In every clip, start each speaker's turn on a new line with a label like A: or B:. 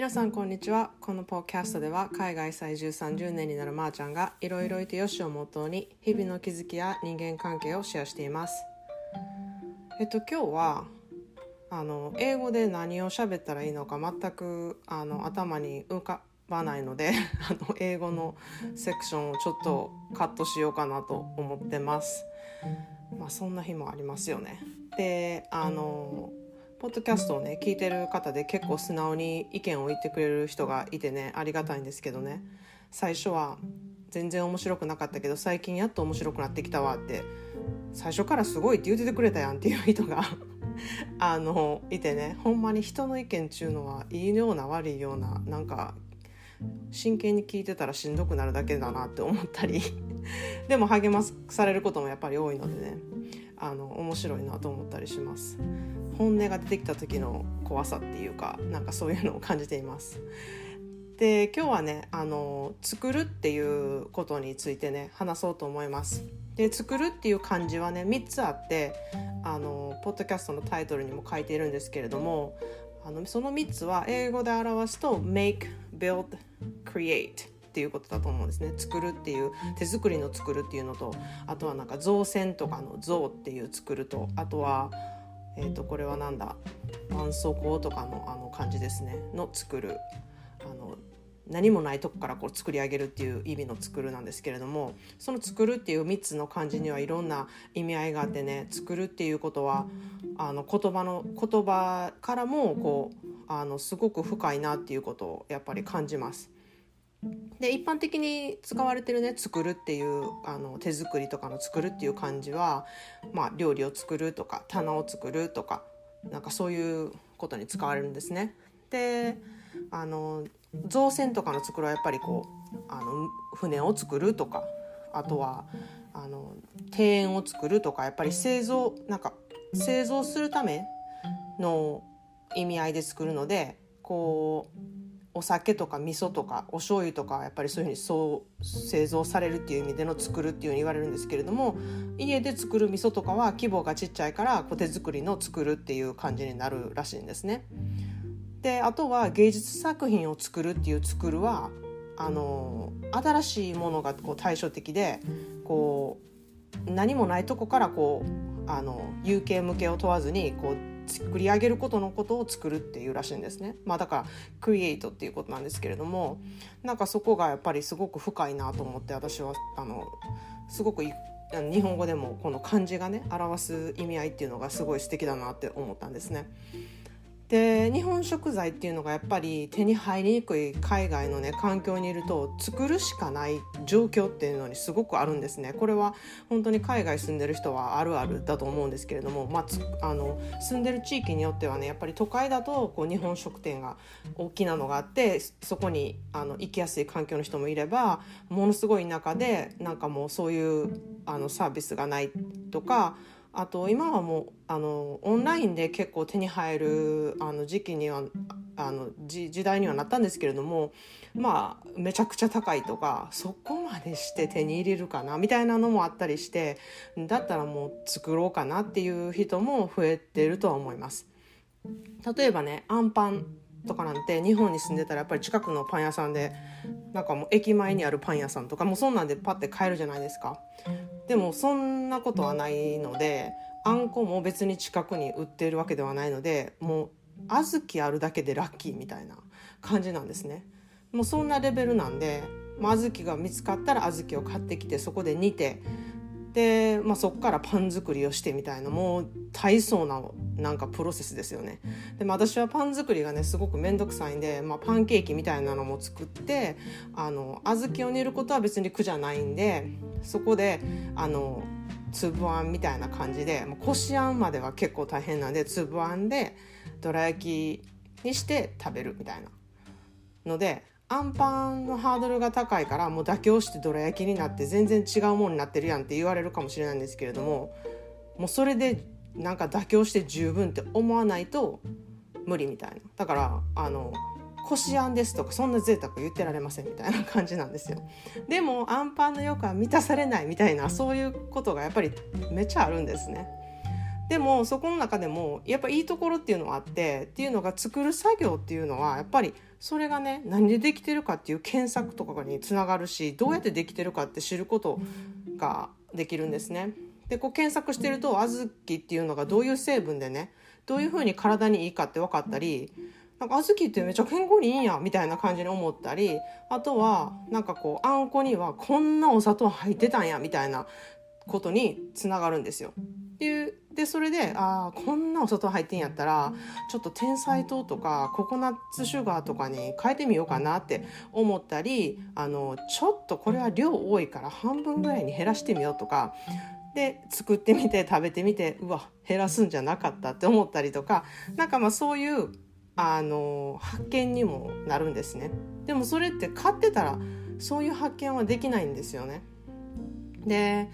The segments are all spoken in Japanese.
A: 皆さんこんにちは。このポッキャストでは海外在住30年になるまーちゃんがいろいろいてよしをモットーに日々の気づきや人間関係をシェアしています。えっと今日はあの英語で何を喋ったらいいのか全くあの頭に浮かばないので あの英語のセクションをちょっとカットしようかなと思ってます。まあそんな日もありますよね。であのポッドキャストをね聞いてる方で結構素直に意見を言ってくれる人がいてねありがたいんですけどね最初は全然面白くなかったけど最近やっと面白くなってきたわって最初からすごいって言っててくれたやんっていう人が あのいてねほんまに人の意見っちゅうのはいいような悪いようななんか真剣に聞いてたらしんどくなるだけだなって思ったり でも励まされることもやっぱり多いのでねあの面白いなと思ったりします。本音が出てきた時の怖さっていうかなんかそういうのを感じています。で今日はねあの作るっていうことについてね話そうと思います。で作るっていう漢字はね3つあってあのポッドキャストのタイトルにも書いているんですけれどもあのその3つは英語で表すと make, build, create っていうことだと思うんですね作るっていう手作りの作るっていうのとあとはなんか造船とかの造っていう作るとあとはえー、とこれはなんだ？絆創膏とかのあの感じですね。の作る。あの何もないとこからこう作り上げるっていう意味の作るなんですけれどもその作るっていう3つの漢字にはいろんな意味合いがあってね作るっていうことはあの言葉の言葉からもこうあのすごく深いなっていうことをやっぱり感じます。で一般的に使われてるね作るっていうあの手作りとかの作るっていう漢字は、まあ、料理を作るとか棚を作るとかなんかそういうことに使われるんですね。であの造船とかの作るはやっぱりこうあの船を作るとかあとはあの庭園を作るとかやっぱり製造なんか製造するための意味合いで作るのでこうお酒とか味噌とかお醤油とかやっぱりそういうふうにそう製造されるっていう意味での作るっていうふうに言われるんですけれども家で作る味噌とかは規模がちっちゃいから手作りの作るっていう感じになるらしいんですね。であとは芸術作品を作るっていう作るはあの新しいものがこう対照的でこう何もないとこからこうあの有形無形を問わずにこう作り上げることのことを作るっていうらしいんですね。まあだからクリエイトっていうことなんですけれどもなんかそこがやっぱりすごく深いなと思って私はあのすごく日本語でもこの漢字がね表す意味合いっていうのがすごい素敵だなって思ったんですね。で日本食材っていうのがやっぱり手に入りにくい海外のね環境にいると作るしかない状況っていうのにすごくあるんですね。これは本当に海外住んでる人はあるあるだと思うんですけれども、まあ、あの住んでる地域によってはねやっぱり都会だとこう日本食店が大きなのがあってそこにあの行きやすい環境の人もいればものすごい田舎でなんかもうそういうあのサービスがないとかあと今はもうあのオンラインで結構手に入るあの時期にはあの時時代にはなったんですけれどもまあめちゃくちゃ高いとかそこまでして手に入れるかなみたいなのもあったりしてだったらもう作ろうかなっていう人も増えてるとは思います。例えばねアンパンとかなんて日本に住んでたらやっぱり近くのパン屋さんでなんかもう駅前にあるパン屋さんとかもうそんなんでパッて買えるじゃないですか。でもそんなことはないのであんこも別に近くに売ってるわけではないのでもう小豆あるだけでラッキーみたいな感じなんですね。もうそんなレベルなんで、小豆が見つかったら小豆を買ってきてそこで煮てで、まあ、そこからパン作りをしてみたいなもう大層ななんかプロセスですよね。でも私はパン作りがねすごく面倒くさいんで、まあ、パンケーキみたいなのも作ってあの小豆を煮ることは別に苦じゃないんでそこであの粒あんみたいな感じでこしあんまでは結構大変なんで粒あんでどら焼きにして食べるみたいなのでアンパンのハードルが高いからもう妥協してどら焼きになって全然違うものになってるやんって言われるかもしれないんですけれどももうそれでなんか妥協して十分って思わないと無理みたいな。だからあのこしあんですとかそんな贅沢言ってられませんみたいな感じなんですよ。でもアンパンの欲は満たされないみたいなそういうことがやっぱりめっちゃあるんですね。でもそこの中でもやっぱいいところっていうのはあってっていうのが作る作業っていうのはやっぱりそれがね何でできてるかっていう検索とかにつながるしどうやってできてるかって知ることができるんですね。でこう検索してると小豆っていうのがどういう成分でねどういうふうに体にいいかって分かったりなんか小豆ってめっちゃ健康にいいんやみたいな感じに思ったりあとはなんかこうあんこにはこんなお砂糖入ってたんやみたいなことにつながるんですよ。っていうでそれでああこんなお砂糖入ってんやったらちょっと天才糖とかココナッツシュガーとかに変えてみようかなって思ったりあのちょっとこれは量多いから半分ぐらいに減らしてみようとかで作ってみて食べてみてうわ減らすんじゃなかったって思ったりとかなんかまあそういうあの発見にもなるんですね。でもそれって買ってたらそういう発見はできないんですよね。で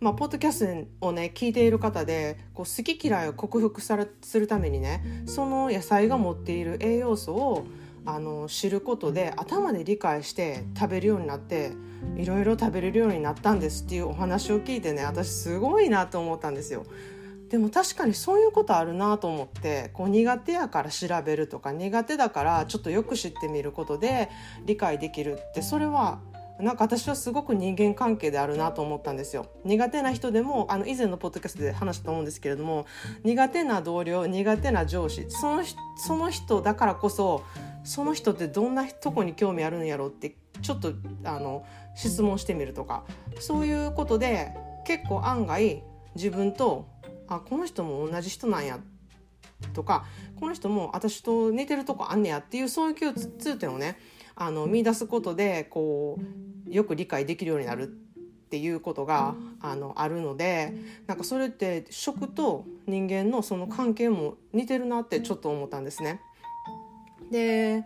A: まあ、ポッドキャストをね聞いている方でこう好き嫌いを克服されするためにねその野菜が持っている栄養素をあの知ることで頭で理解して食べるようになっていろいろ食べれるようになったんですっていうお話を聞いてね私すごいなと思ったんですよ。でも確かにそういうことあるなと思ってこう苦手やから調べるとか苦手だからちょっとよく知ってみることで理解できるってそれはなんか私はすごく人間関係であるなと思ったんですよ。苦手な人でもあの以前のポッドキャストで話したと思うんですけれども苦手な同僚苦手な上司そのその人だからこそその人ってどんなとこに興味あるんやろうってちょっとあの質問してみるとかそういうことで結構案外自分とあこの人も同じ人なんやとかこの人も私と似てるとこあんねやっていうそういう共通点をねあの見出すことでこうよく理解できるようになるっていうことがあのあるのでなんかそれって食と人間のその関係も似てるなってちょっと思ったんですね。で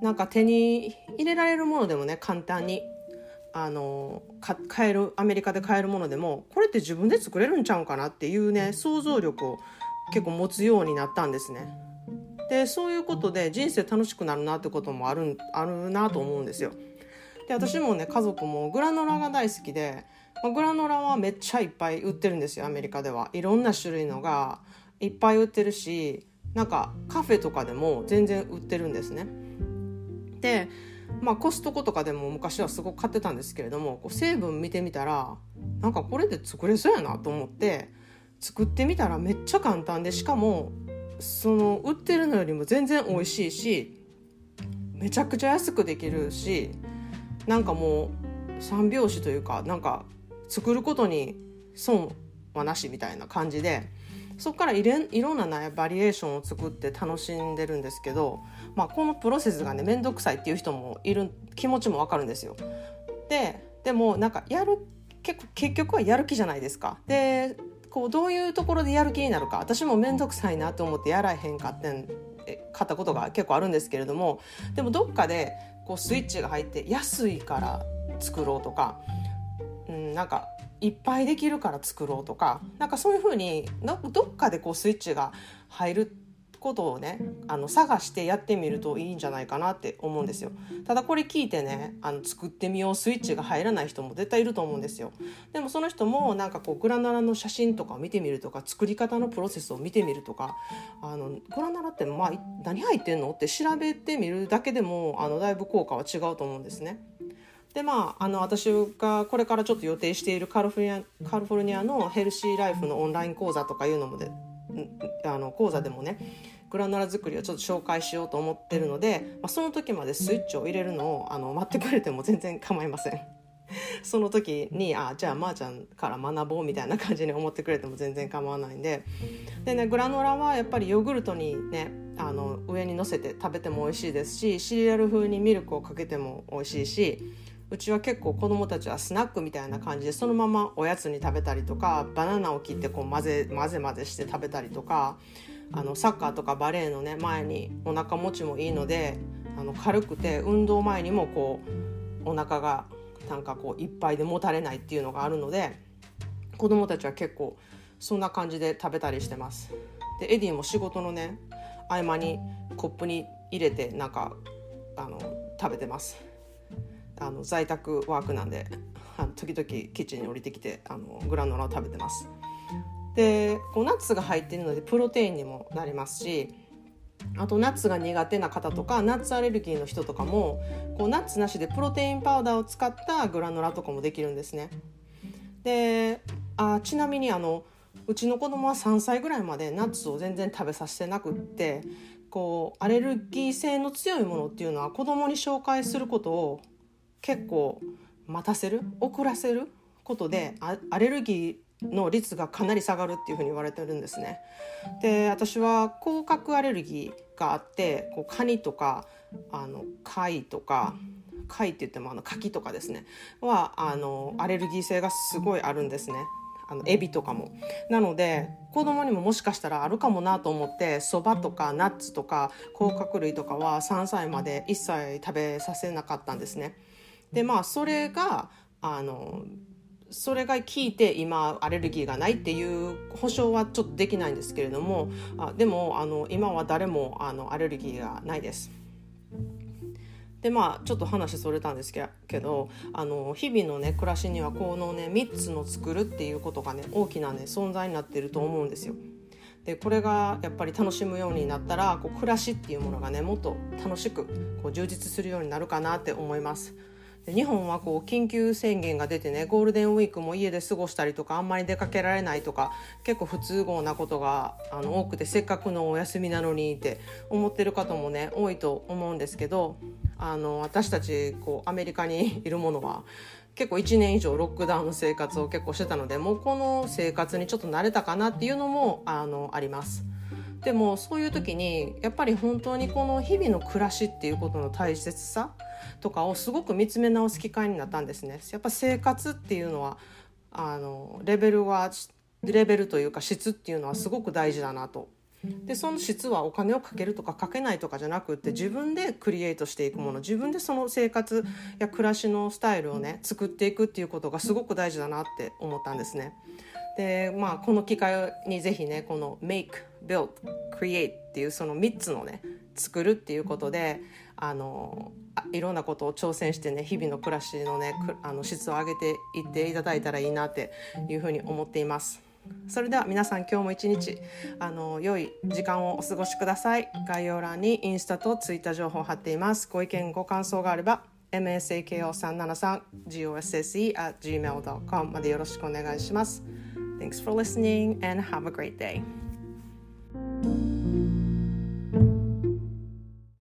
A: なんか手に入れられるものでもね簡単にあの買えるアメリカで買えるものでもこれって自分で作れるんちゃうかなっていうね想像力を結構持つようになったんですね。でそういうことで人生楽しくなるなってこともあるあるなと思うんですよ。で私もね家族もグラノラが大好きで、まあ、グラノラはめっちゃいっぱい売ってるんですよアメリカではいろんな種類のがいっぱい売ってるしなんかカフェとかでも全然売ってるんですね。でまあコストコとかでも昔はすごく買ってたんですけれどもこう成分見てみたらなんかこれで作れそうやなと思って作ってみたらめっちゃ簡単でしかもその売ってるのよりも全然美味しいしめちゃくちゃ安くできるしなんかもう三拍子というかなんか作ることに損はなしみたいな感じでそこからいれいろんな、ね、バリエーションを作って楽しんでるんですけど、まあ、このプロセスがね面倒くさいっていう人もいる気持ちもわかるんですよ。ででもなんかやる結結局はやる気じゃないですか。でこうどういうところでやる気になるか私も面倒くさいなと思ってやらへんかってん買ったことが結構あるんですけれどもでもどっかでこうスイッチが入って安いから作ろうとか、うん、なんかいっぱいできるから作ろうとかなんかそういうふうにどっかでこうスイッチが入るってことをねあの探してやってみるといいんじゃないかなって思うんですよ。ただこれ聞いてねあの作ってみようスイッチが入らない人も絶対いると思うんですよ。でもその人もなんかこうグラナラの写真とかを見てみるとか作り方のプロセスを見てみるとかあのグラナラってまあ何入ってんのって調べてみるだけでもあのだいぶ効果は違うと思うんですね。でまあ、あの私がこれからちょっと予定しているカリフォルニアカリフォルニアのヘルシーライフのオンライン講座とかいうのもであの講座でもねグラノラ作りをちょっと紹介しようと思ってるので、まあ、その時までスイッチを入れるのをあの待ってくれても全然構いません。その時にあじゃあまーちゃんから学ぼうみたいな感じに思ってくれても全然構わないんででねグラノラはやっぱりヨーグルトにねあの上にのせて食べても美味しいですしシリアル風にミルクをかけても美味しいしうちは結構子供たちはスナックみたいな感じでそのままおやつに食べたりとかバナナを切ってこう混ぜ混ぜ混ぜして食べたりとかあのサッカーとかバレーのね前にお腹持ちもいいのであの軽くて運動前にもこうお腹がなんかこういっぱいでもたれないっていうのがあるので子供たちは結構そんな感じで食べたりしてます。でエディも仕事のね合間にコップに入れてなんかあの食べてます。あの在宅ワークなんであの時々キッチンに降りてきてあのグラノラを食べてます。でこうナッツが入っているのでプロテインにもなりますしあとナッツが苦手な方とかナッツアレルギーの人とかもこうナッツなしでプロテインパウダーを使ったグラノラとかもできるんですね。であちなみにあのうちの子供は3歳ぐらいまでナッツを全然食べさせてなくってこうアレルギー性の強いものっていうのは子供に紹介することを結構待たせる遅らせることでアレルギーの率がかなり下がるっていうふうに言われてるんですね。で私は甲殻アレルギーがあってこうカニとかあの貝とか貝って言ってもあの柿とかですねはあのアレルギー性がすごいあるんですね。あのエビとかもなので子供にももしかしたらあるかもなと思ってそばとかナッツとか甲殻類とかは3歳まで一切食べさせなかったんですねでまあそれがあのそれが効いて今アレルギーがないっていう保証はちょっとできないんですけれどもあでもあの今は誰もあのアレルギーがないですでまあちょっと話それたんですけどあの日々のね暮らしにはこのね3つの作るっていうことがね大きなね存在になってると思うんですよ。でこれがやっぱり楽しむようになったらこう暮らしっていうものがねもっと楽しくこう充実するようになるかなって思います。日本はこう緊急宣言が出てねゴールデンウィークも家で過ごしたりとかあんまり出かけられないとか結構不都合なことがあの多くてせっかくのお休みなのにって思ってる方もね多いと思うんですけどあの私たちこうアメリカにいるものは結構1年以上ロックダウンの生活を結構してたのでもうこの生活にちょっと慣れたかなっていうのもあのあります。でもそういう時にやっぱり本当にこの日々の暮らしっていうことの大切さとかをすごく見つめ直す機会になったんですね。やっぱ生活っていうのはあのレベルはレベルというか質っていうのはすごく大事だなとでその質はお金をかけるとかかけないとかじゃなくって自分でクリエイトしていくもの自分でその生活や暮らしのスタイルをね作っていくっていうことがすごく大事だなって思ったんですね。でまあこの機会にぜひねこの Make, Build, Create っていうその3つのね作るっていうことであのいろんなことを挑戦してね日々の暮らしのねあの質を上げていっていただいたらいいなっていうふうに思っています。それでは皆さん今日も一日あの良い時間をお過ごしください。概要欄にインスタとツイッター情報を貼っています。ご意見ご感想があれば masako373gosse at gmail.com までよろしくお願いします。Thanks for listening and have a great day.